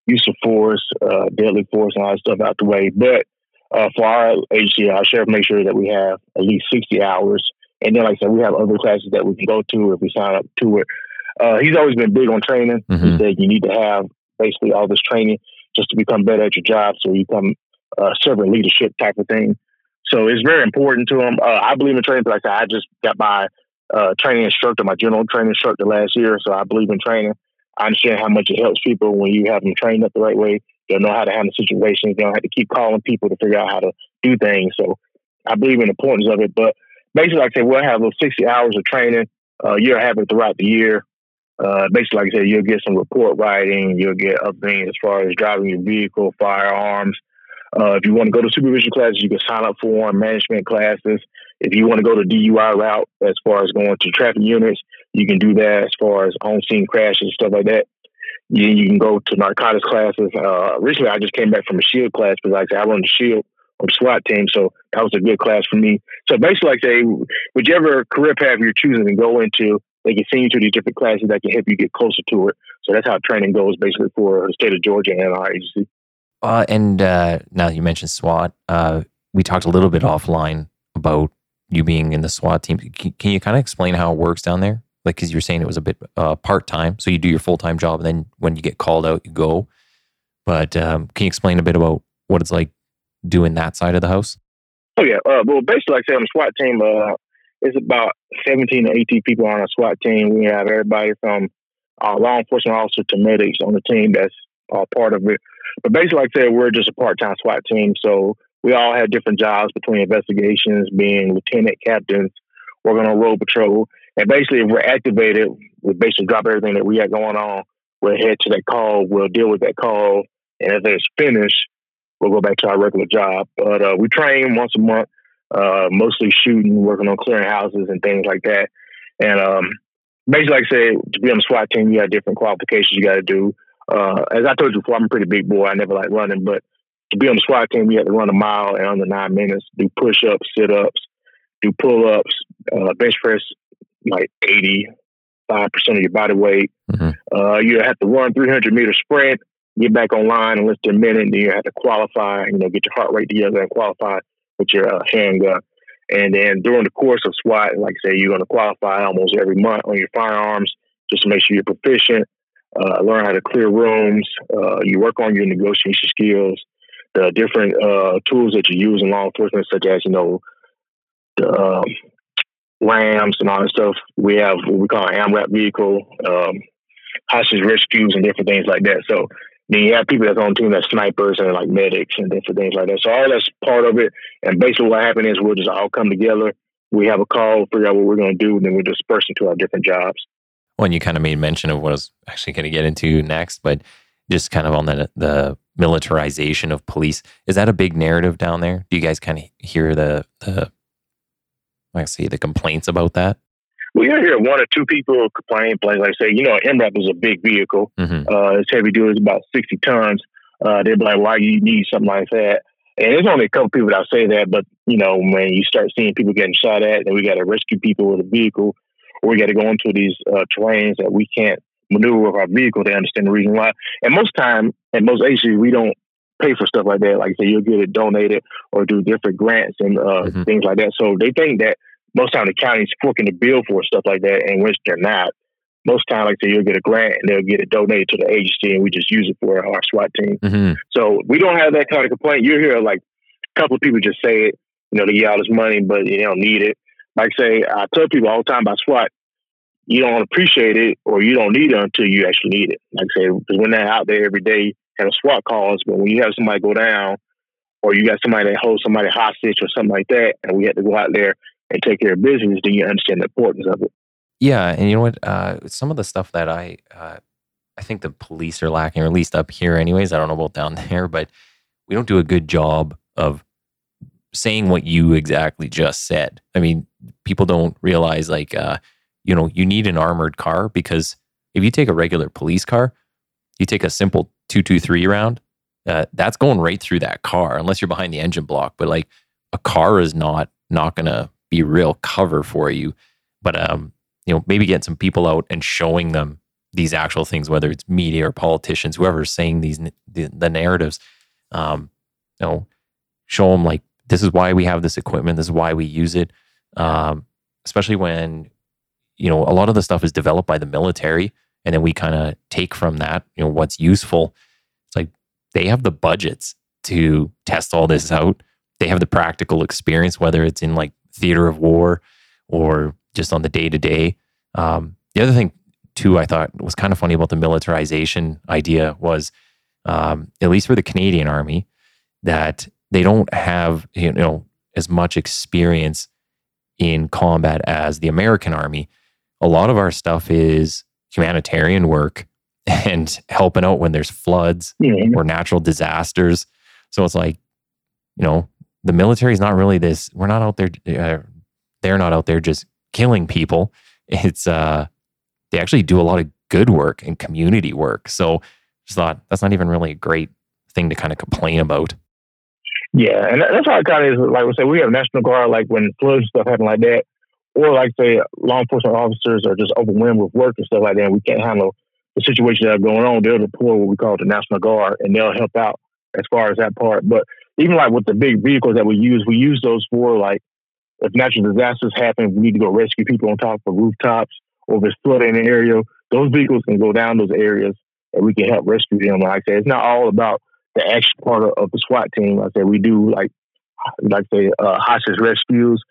use of force, uh, deadly force, and all that stuff out the way. But uh, for our agency, our sheriff makes sure that we have at least 60 hours. And then, like I said, we have other classes that we can go to if we sign up to it. Uh, he's always been big on training. Mm-hmm. He said you need to have basically all this training just to become better at your job, so you become uh, servant leadership type of thing. So it's very important to him. Uh, I believe in training. Like I, said, I just got my uh, training instructor, my general training instructor last year, so I believe in training. I understand how much it helps people when you have them trained up the right way. They'll know how to handle situations. They don't have to keep calling people to figure out how to do things. So I believe in the importance of it. But basically, like I said, we'll have those 60 hours of training. Uh, you'll have it throughout the year. Uh, basically, like I said, you'll get some report writing, you'll get other things as far as driving your vehicle, firearms. Uh, if you want to go to supervision classes, you can sign up for management classes. If you want to go to DUI route, as far as going to traffic units, you can do that as far as on scene crashes and stuff like that. You, you can go to narcotics classes. Uh, recently, I just came back from a SHIELD class because, like I said, I run the SHIELD on SWAT team, so that was a good class for me. So basically, like I say, whichever career path you're choosing to go into, they can send you to these different classes that can help you get closer to it. So that's how training goes basically for the state of Georgia and our agency. Uh, and uh, now you mentioned SWAT, uh, we talked a little bit offline about you being in the SWAT team. Can you kind of explain how it works down there? Like, because you're saying it was a bit uh, part time, so you do your full time job, and then when you get called out, you go. But um, can you explain a bit about what it's like doing that side of the house? Oh yeah, uh, well basically, like I said, on the SWAT team, uh, it's about 17 to 18 people on a SWAT team. We have everybody from uh, law enforcement officer to medics on the team that's all part of it. But basically, like I said, we're just a part time SWAT team. So we all have different jobs between investigations, being lieutenant captains, working on road patrol. And basically, if we're activated, we basically drop everything that we got going on. We'll head to that call. We'll deal with that call. And if it's finished, we'll go back to our regular job. But uh, we train once a month, uh, mostly shooting, working on clearing houses and things like that. And um, basically, like I said, to be on the SWAT team, you got different qualifications you got to do. Uh, as I told you before, I'm a pretty big boy. I never like running, but to be on the SWAT team, you have to run a mile in under nine minutes, do push ups, sit ups, do pull ups, uh, bench press like 85% of your body weight. Mm-hmm. Uh, you have to run 300 meter sprint, get back online in less than a minute, and then you have to qualify, you know, get your heart rate together and qualify with your uh, handgun. And then during the course of SWAT, like I say, you're going to qualify almost every month on your firearms just to make sure you're proficient. Uh, learn how to clear rooms. Uh, you work on your negotiation skills the different uh, tools that you use in law enforcement, such as you know the um, RAMs and all that stuff. We have what we call an MRAP vehicle, um, hostage rescues, and different things like that. So then you have people that's on team that's snipers and like medics and different things like that. So all that's part of it. And basically, what happened is we'll just all come together. We have a call, figure out what we're going to do, and then we disperse into our different jobs. Well, and you kind of made mention of what I was actually going to get into next, but just kind of on the the militarization of police. Is that a big narrative down there? Do you guys kind of hear the the I see the complaints about that? We hear one or two people complain, like, like say, you know, an MRAP is a big vehicle. Mm-hmm. Uh, it's heavy duty, it's about 60 tons. Uh, they'd be like, why you need something like that? And there's only a couple people that say that, but, you know, when you start seeing people getting shot at, and we got to rescue people with a vehicle, or we got to go into these uh, terrains that we can't maneuver with our vehicle they understand the reason why. And most time, and most agencies, we don't pay for stuff like that. Like I say, you'll get it donated or do different grants and uh, mm-hmm. things like that. So they think that most time the county's footing the bill for stuff like that, and which they're not. Most time, like I say, you'll get a grant and they'll get it donated to the agency, and we just use it for our SWAT team. Mm-hmm. So we don't have that kind of complaint. You hear like a couple of people just say it, you know, they get all this money, but you don't need it. Like I say, I tell people all the time about SWAT, you don't appreciate it or you don't need it until you actually need it. Like I say, because when they're out there every day having SWAT calls, but when you have somebody go down or you got somebody that holds somebody hostage or something like that, and we have to go out there and take care of business, then you understand the importance of it. Yeah, and you know what? Uh, some of the stuff that I, uh, I think the police are lacking, or at least up here, anyways. I don't know about down there, but we don't do a good job of saying what you exactly just said. I mean, people don't realize like. Uh, you know, you need an armored car because if you take a regular police car, you take a simple 223 round, uh, that's going right through that car unless you're behind the engine block. But like a car is not not going to be real cover for you. But um, you know, maybe get some people out and showing them these actual things, whether it's media or politicians, whoever's saying these the, the narratives. Um, you know, show them like this is why we have this equipment. This is why we use it. Um, especially when you know, a lot of the stuff is developed by the military, and then we kind of take from that, you know, what's useful. It's like they have the budgets to test all this out. They have the practical experience, whether it's in like theater of war or just on the day to day. The other thing, too, I thought was kind of funny about the militarization idea was, um, at least for the Canadian Army, that they don't have you know as much experience in combat as the American Army a lot of our stuff is humanitarian work and helping out when there's floods mm-hmm. or natural disasters. So it's like, you know, the military is not really this. We're not out there. Uh, they're not out there just killing people. It's uh, they actually do a lot of good work and community work. So just thought that's not even really a great thing to kind of complain about. Yeah, and that's how it kind of is. Like we say, we have National Guard. Like when floods stuff happen like that, or like say law enforcement officers are just overwhelmed with work and stuff like that, and we can't handle the situation that going on, they'll deploy what we call the National Guard, and they'll help out as far as that part. But even like with the big vehicles that we use, we use those for like if natural disasters happen, we need to go rescue people on top of rooftops, or if it's flooding in an area, those vehicles can go down those areas and we can help rescue them. Like I said, it's not all about the action part of, the SWAT team. Like I said, we do like like say uh, hostage rescues.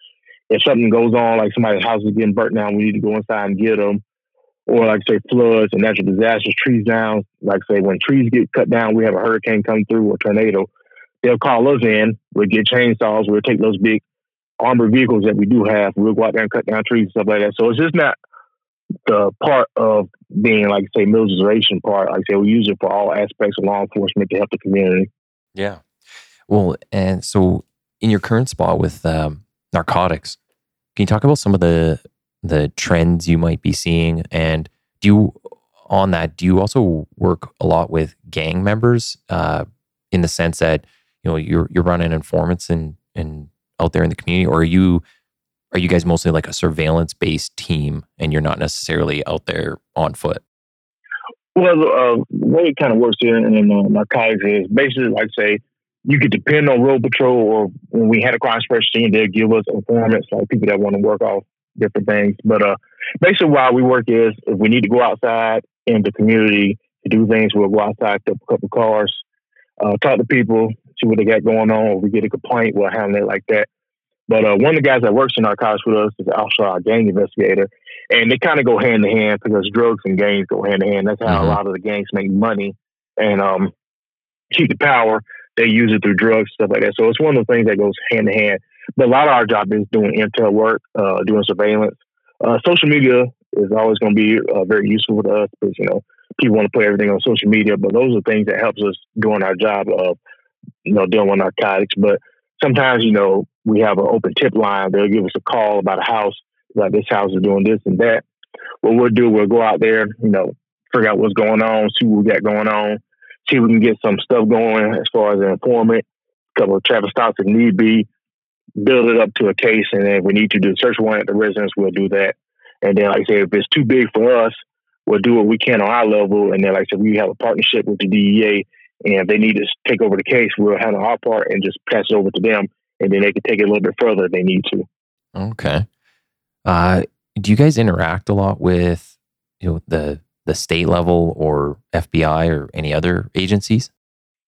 If something goes on, like somebody's house is getting burnt down, we need to go inside and get them. Or like say floods and natural disasters, trees down. Like say when trees get cut down, we have a hurricane come through or tornado. They'll call us in. We'll get chainsaws. We'll take those big armored vehicles that we do have. We'll go out there and cut down trees and stuff like that. So it's just not the part of being like say militarization part. Like say, we use it for all aspects of law enforcement to help the community. Yeah. Well, and so in your current spot with um, narcotics, can you talk about some of the the trends you might be seeing, and do you on that do you also work a lot with gang members uh, in the sense that you know you're you're running informants and and out there in the community, or are you are you guys mostly like a surveillance based team and you're not necessarily out there on foot? Well, uh, the way it kind of works here in uh, narcotics is basically like say you could depend on road patrol or when we had a crime suppression team, they'll give us informants like people that want to work off different things. But uh, basically, why we work is if we need to go outside in the community to do things, we'll go outside, pick a couple cars, uh, talk to people, see what they got going on. If we get a complaint, we'll handle it like that. But uh, one of the guys that works in narcotics with us is also our gang investigator. And they kind of go hand in hand because drugs and gangs go hand in hand. That's how mm-hmm. a lot of the gangs make money and um, keep the power. They use it through drugs, stuff like that. So it's one of the things that goes hand in hand. But a lot of our job is doing intel work, uh, doing surveillance. Uh, social media is always going to be uh, very useful to us because, you know, people want to put everything on social media, but those are things that helps us doing our job of, you know, dealing with narcotics. But sometimes, you know, we have an open tip line. They'll give us a call about a house, like this house is doing this and that. What we'll do, we'll go out there, you know, figure out what's going on, see what we got going on, see if we can get some stuff going as far as an informant, a couple of traffic stops if need be, build it up to a case, and then if we need to do a search warrant at the residence, we'll do that. And then, like I said, if it's too big for us, we'll do what we can on our level. And then, like I said, we have a partnership with the DEA, and if they need to take over the case, we'll handle our part and just pass it over to them and then they can take it a little bit further if they need to. Okay. Uh, do you guys interact a lot with you know the the state level or FBI or any other agencies?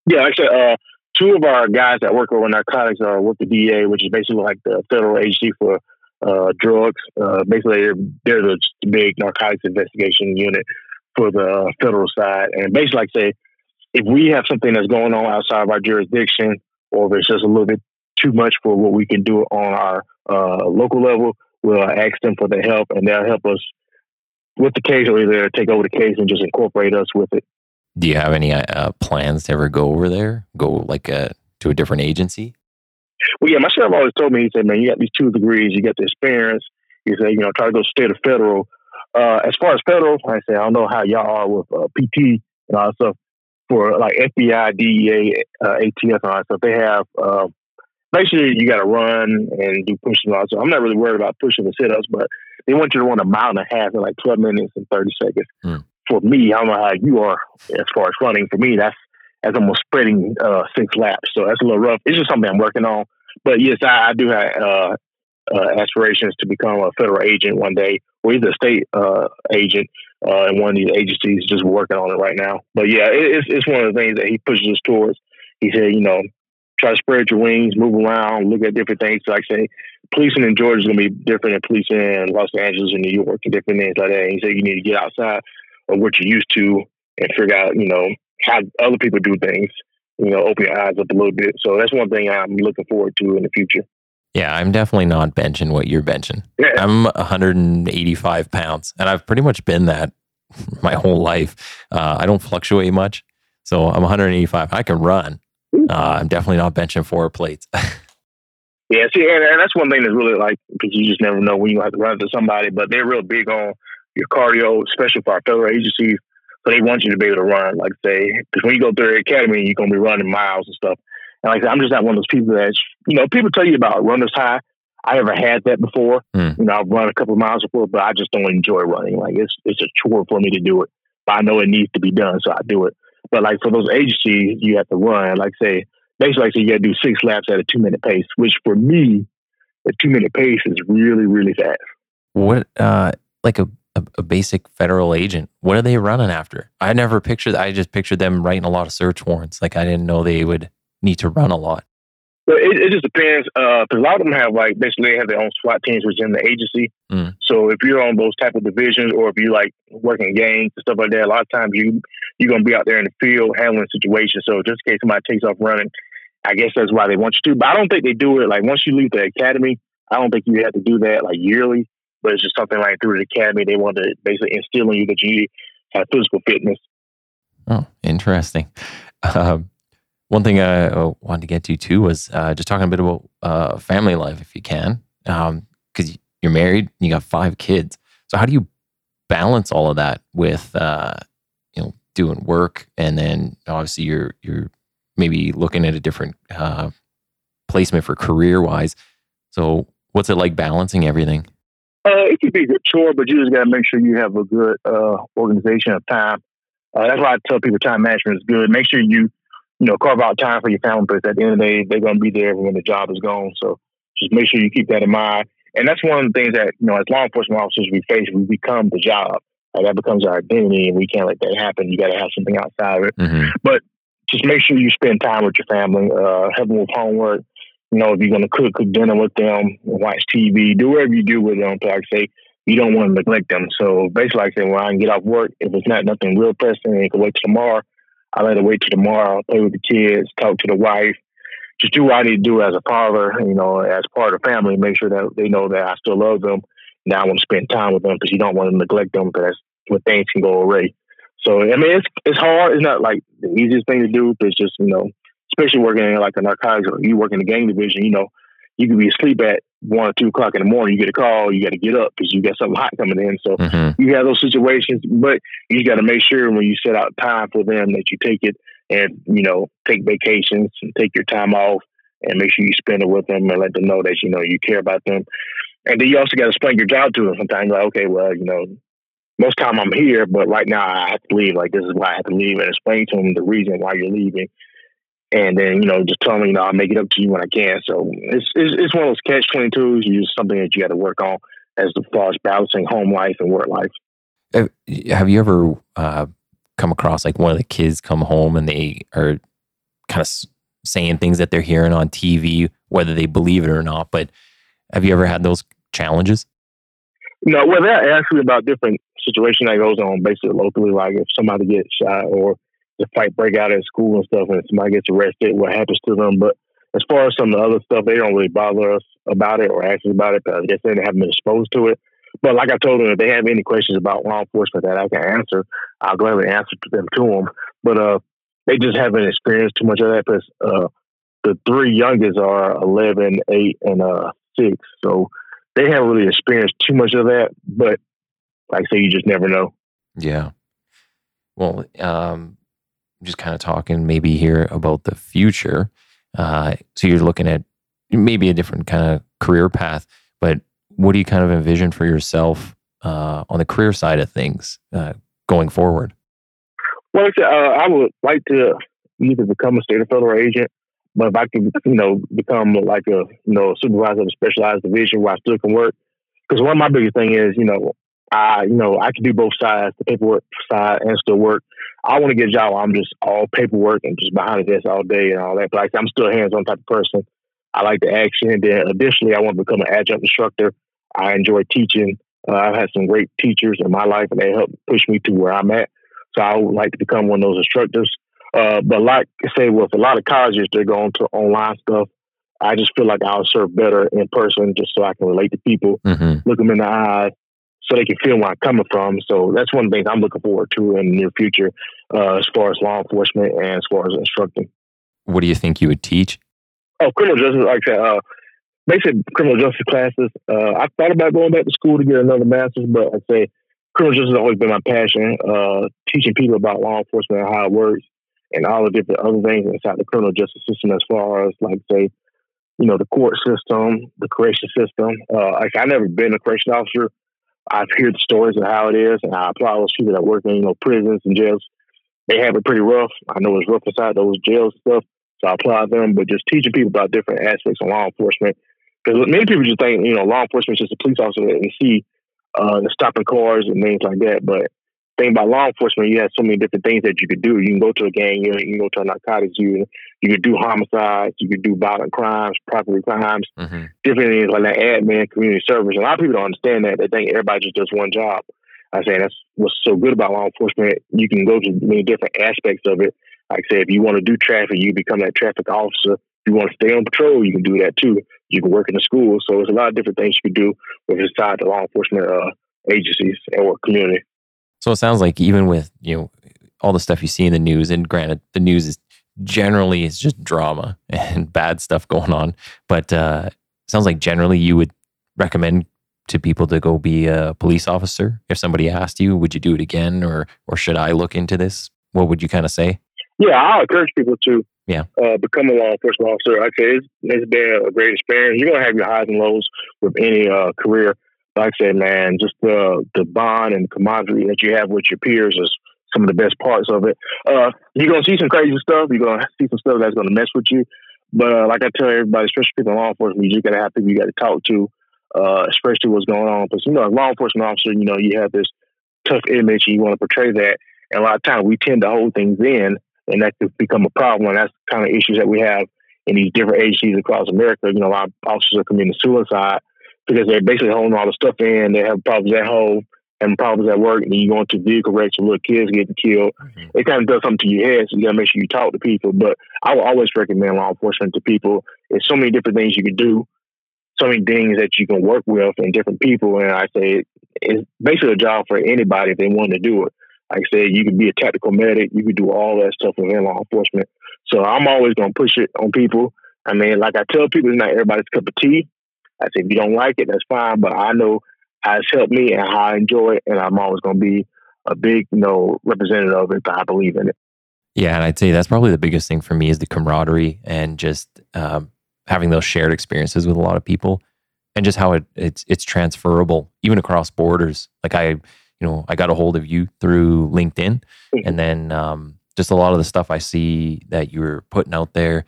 Yeah, actually, uh, two of our guys that work over narcotics are with the DEA, which is basically like the federal agency for uh, drugs. Uh, basically, they're, they're the big narcotics investigation unit for the federal side. And basically, like say, if we have something that's going on outside of our jurisdiction, or if it's just a little bit too much for what we can do on our uh, local level, we'll ask them for the help, and they'll help us with the case, or either take over the case and just incorporate us with it. Do you have any uh, plans to ever go over there? Go like a, uh, to a different agency? Well, yeah, my sheriff always told me, he said, man, you got these two degrees, you got the experience. He said, you know, try to go state or federal. Uh, as far as federal, I say, I don't know how y'all are with uh, PT and all that stuff. For like FBI, DEA, uh, ATF, and all that stuff, they have uh, basically you got to run and do push and So I'm not really worried about pushing the sit ups, but they want you to run a mile and a half in like 12 minutes and 30 seconds. Mm. For me, I don't know how you are as far as running. For me, that's as almost spreading uh, six laps. So that's a little rough. It's just something I'm working on. But yes, I, I do have uh, uh, aspirations to become a federal agent one day, or either a state uh, agent uh, in one of these agencies. Just working on it right now. But yeah, it, it's it's one of the things that he pushes us towards. He said, you know, try to spread your wings, move around, look at different things. Like I say, policing in Georgia is going to be different than policing in Los Angeles and New York and different things like that. And he said you need to get outside of what you're used to and figure out, you know, how other people do things. You know, open your eyes up a little bit. So that's one thing I'm looking forward to in the future. Yeah, I'm definitely not benching what you're benching. Yeah. I'm 185 pounds, and I've pretty much been that my whole life. Uh, I don't fluctuate much, so I'm 185. I can run, uh, I'm definitely not benching four plates. yeah, see, and, and, that's one thing that's really like because you just never know when you have to run into somebody, but they're real big on your cardio, especially for our federal agencies. So they want you to be able to run, like say, because when you go through the academy, you're gonna be running miles and stuff. And like I said, I'm just not one of those people that you know people tell you about runners high. I ever had that before. Mm. You know, I've run a couple of miles before, but I just don't enjoy running. Like it's it's a chore for me to do it. But I know it needs to be done, so I do it. But like for those agencies, you have to run. Like say, basically, like say you got to do six laps at a two minute pace, which for me, a two minute pace is really really fast. What, uh, like a, a, a basic federal agent, what are they running after? I never pictured, I just pictured them writing a lot of search warrants. Like I didn't know they would need to run a lot. But it, it just depends. Because a lot of them have like basically they have their own SWAT teams within the agency. Mm. So if you're on those type of divisions, or if you like working gangs and stuff like that, a lot of times you you're gonna be out there in the field handling situations. So just in case somebody takes off running, I guess that's why they want you to. But I don't think they do it like once you leave the academy. I don't think you have to do that like yearly. But it's just something like through the academy they want to basically instill in you that you have physical fitness. Oh, interesting. Um, one thing I uh, wanted to get to too was uh, just talking a bit about uh, family life, if you can, because you're married, you got five kids. So how do you balance all of that with, uh, you know, doing work, and then obviously you're you're maybe looking at a different uh, placement for career wise. So what's it like balancing everything? Uh, it could be a good chore, but you just got to make sure you have a good organization of time. That's why I tell people time management is good. Make sure you, you know, carve out time for your family because at the end of the day, they're going to be there when the job is gone. So just make sure you keep that in mind. And that's one of the things that, you know, as law enforcement officers, we face, we become the job. Like that becomes our identity, and we can't let that happen. You got to have something outside of it. Mm-hmm. But just make sure you spend time with your family, uh, help them with homework. You know, if you're going to cook, cook dinner with them, watch TV, do whatever you do with them. To like say, you don't want to neglect them. So basically, like I say, when I get off work, if it's not nothing real pressing and it can wait till tomorrow, I let it wait till tomorrow. Play with the kids, talk to the wife, just do what I need to do as a father. You know, as part of the family, make sure that they know that I still love them. Now I want to spend time with them because you don't want to neglect them because that's when things can go away. So I mean, it's it's hard. It's not like the easiest thing to do, but it's just you know, especially working in like a narcotics or you work in the gang division. You know, you could be asleep at one or two o'clock in the morning. You get a call, you got to get up because you got something hot coming in. So Mm-hmm. you have those situations, but you got to make sure when you set out time for them that you take it and you know take vacations and take your time off and make sure you spend it with them and let them know that you know you care about them. And then you also got to explain your job to them. Sometimes you're like, okay, well, you know, most time I'm here, but right now I have to leave. Like this is why I have to leave, and explain to them the reason why you're leaving. And then you know, just tell me you know, I'll make it up to you when I can. So it's it's, it's one of those catch twenty twos. You just something that you got to work on as far as balancing home life and work life. Have, you ever uh, come across like one of the kids come home and they are kind of s- saying things that they're hearing on TV, whether they believe it or not? But have you ever had those challenges? No, well, ask about different situation that goes on basically locally, like if somebody gets shot or the fight break out at school and stuff, and somebody gets arrested, what happens to them. But as far as some of the other stuff, they don't really bother us about it or ask us about it because I guess they haven't been exposed to it. But like I told them, if they have any questions about law enforcement that I can answer, I'll gladly answer them to them. But uh, they just haven't experienced too much of that because uh, the three youngest are 11, 8, and uh, 6. So they haven't really experienced too much of that. But like I say, you just never know. Yeah. Well, um, just kind of talking maybe here about the future. Uh, so you're looking at maybe a different kind of career path, but what do you kind of envision for yourself uh, on the career side of things uh, going forward? Well, I, uh, I would like to either become a state or federal agent, but if I can, you know, become like a you know supervisor of a specialized division where I still can work. Because one of my biggest thing is, you know, I you know I can do both sides, the paperwork side and still work. I want to get a job where I'm just all paperwork and just behind the desk all day and all that. But like I'm still a hands-on type of person. I like the action. And then additionally, I want to become an adjunct instructor. I enjoy teaching. Uh, I've had some great teachers in my life, and they helped push me to where I'm at. So I would like to become one of those instructors. Uh, but like I say, with a lot of colleges, they're going to online stuff. I just feel like I'll serve better in person, just so I can relate to people, Mm-hmm. look them in the eye, so they can feel where I'm coming from. So that's one thing I'm looking forward to in the near future, uh, as far as law enforcement and as far as instructing. What do you think you would teach? Oh, criminal justice, like I said, uh, basic criminal justice classes. Uh, I thought about going back to school to get another master's, but I'd say criminal justice has always been my passion. Uh, teaching people about law enforcement and how it works and all the different other things inside the criminal justice system as far as, like, say, you know, the court system, the correction system. Uh, like I never been a correction officer. I've heard the stories of how it is, and I applaud those people that work in, you know, prisons and jails. They have it pretty rough. I know it's rough inside those jails stuff, so I applaud them. But just teaching people about different aspects of law enforcement, because many people just think, you know, law enforcement is just a police officer and see uh, stopping cars and things like that. But thing about law enforcement, you have so many different things that you could do. You can go to a gang unit, you can go to a narcotics unit, you could do homicides, you could do violent crimes, property crimes, mm-hmm. different things like that, admin, community service. A lot of people don't understand that. They think everybody just does one job. I say that's what's so good about law enforcement. You can go to many different aspects of it. Like I said, if you want to do traffic, you become that traffic officer. If you want to stay on patrol, you can do that too. You can work in the school. So there's a lot of different things you can do with inside the law enforcement uh, agencies or community. So it sounds like even with you know all the stuff you see in the news, and granted, the news is generally is just drama and bad stuff going on, but uh, sounds like generally you would recommend to people to go be a police officer. If somebody asked you, would you do it again, or or should I look into this? What would you kind of say? Yeah, I encourage people to yeah uh, become a law enforcement officer. I say it's, it's been a great experience. You're gonna have your highs and lows with any uh, career like I said, man, just the the bond and camaraderie that you have with your peers is some of the best parts of it. Uh, you're gonna see some crazy stuff. You're gonna see some stuff that's gonna mess with you. But uh, like I tell everybody, especially people in law enforcement, you just gotta have people you gotta talk to, uh, especially what's going on. Because you know, as law enforcement officer, you know, you have this tough image and you want to portray that. And a lot of times we tend to hold things in, and that could become a problem. And that's kind of issues that we have in these different agencies across America. You know, a lot of officers are committing suicide because they're basically holding all the stuff in. They have problems at home and problems at work, and then you go into vehicle wrecks and little kids getting killed. Mm-hmm. It kind of does something to your head, so you got to make sure you talk to people. But I will always recommend law enforcement to people. There's so many different things you can do, so many things that you can work with and different people. And I say it's basically a job for anybody if they want to do it. Like I said, you could be a tactical medic, you could do all that stuff within law enforcement. So I'm always going to push it on people. I mean, like I tell people, it's not everybody's cup of tea. I said, if you don't like it, that's fine. But I know how it's helped me and how I enjoy it, and I'm always going to be a big, you know, representative of it. But I believe in it. Yeah, and I'd say that's probably the biggest thing for me is the camaraderie and just um, having those shared experiences with a lot of people, and just how it, it's it's transferable even across borders. Like I, you know, I got a hold of you through LinkedIn, mm-hmm. and then um, just a lot of the stuff I see that you were putting out there.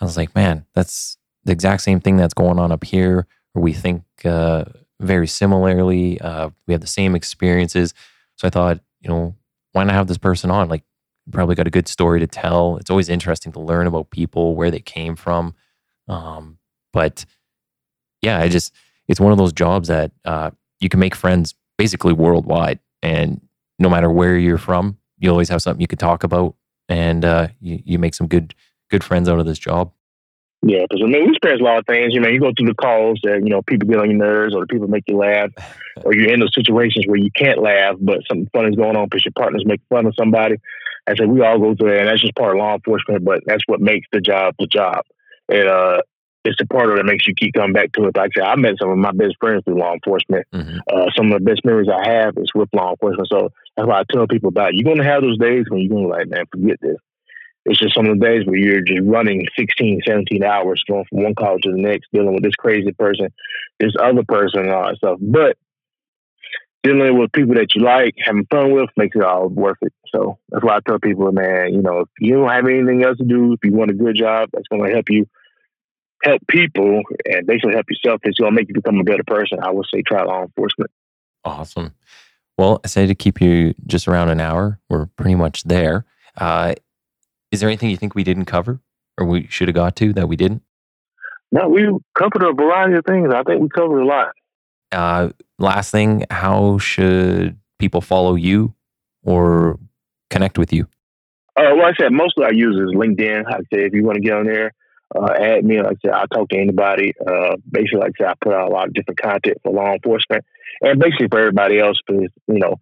I was like, man, that's the exact same thing that's going on up here, we think uh, very similarly. Uh, we have the same experiences. So I thought, you know, why not have this person on? Like, probably got a good story to tell. It's always interesting to learn about people, where they came from. Um, but yeah, I just, it's one of those jobs that uh, you can make friends basically worldwide. And no matter where you're from, you always have something you could talk about and uh, you, you make some good, good friends out of this job. Yeah, because I mean, we experience a lot of things. You know, you go through the calls that you know people get on your nerves, or the people make you laugh, or you're in those situations where you can't laugh, but something fun is going on because your partner's making fun of somebody. I said we all go through that, and that's just part of law enforcement. But that's what makes the job the job. And uh, it's the part of it that makes you keep coming back to it. Like I said, I met some of my best friends through law enforcement. Mm-hmm. Uh, some of the best memories I have is with law enforcement. So that's why I tell people about it. You're going to have those days when you're going to like, man, forget this. It's just some of the days where you're just running 16, 17 hours, going from one call to the next, dealing with this crazy person, this other person, and all that stuff. But dealing with people that you like, having fun with, makes it all worth it. So that's why I tell people, man, you know, if you don't have anything else to do, if you want a good job that's going to help you help people and basically help yourself, it's going to make you become a better person. I would say try law enforcement. Awesome. Well, I say to keep you just around an hour. We're pretty much there. Uh, is there anything you think we didn't cover or we should have got to that we didn't? No, we covered a variety of things. I think we covered a lot. Uh, last thing, how should people follow you or connect with you? Uh, well, I said mostly I use is LinkedIn. Like I said, if you want to get on there, uh, add me. Like I said, I'll talk to anybody. Uh, basically, like I said, I put out a lot of different content for law enforcement and basically for everybody else. Because you know,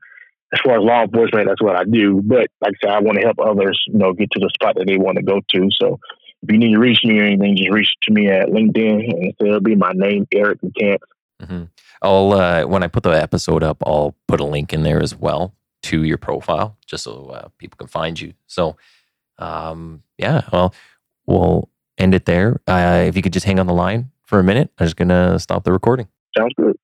as far as law enforcement, that's what I do. But like I said, I want to help others, you know, get to the spot that they want to go to. So if you need to reach me or anything, just reach to me at LinkedIn, and it'll be my name, Eric McCants. Mm-hmm. I'll uh, when I put the episode up, I'll put a link in there as well to your profile, just so uh, people can find you. So, um, yeah, well, we'll end it there. Uh, if you could just hang on the line for a minute, I'm just going to stop the recording. Sounds good.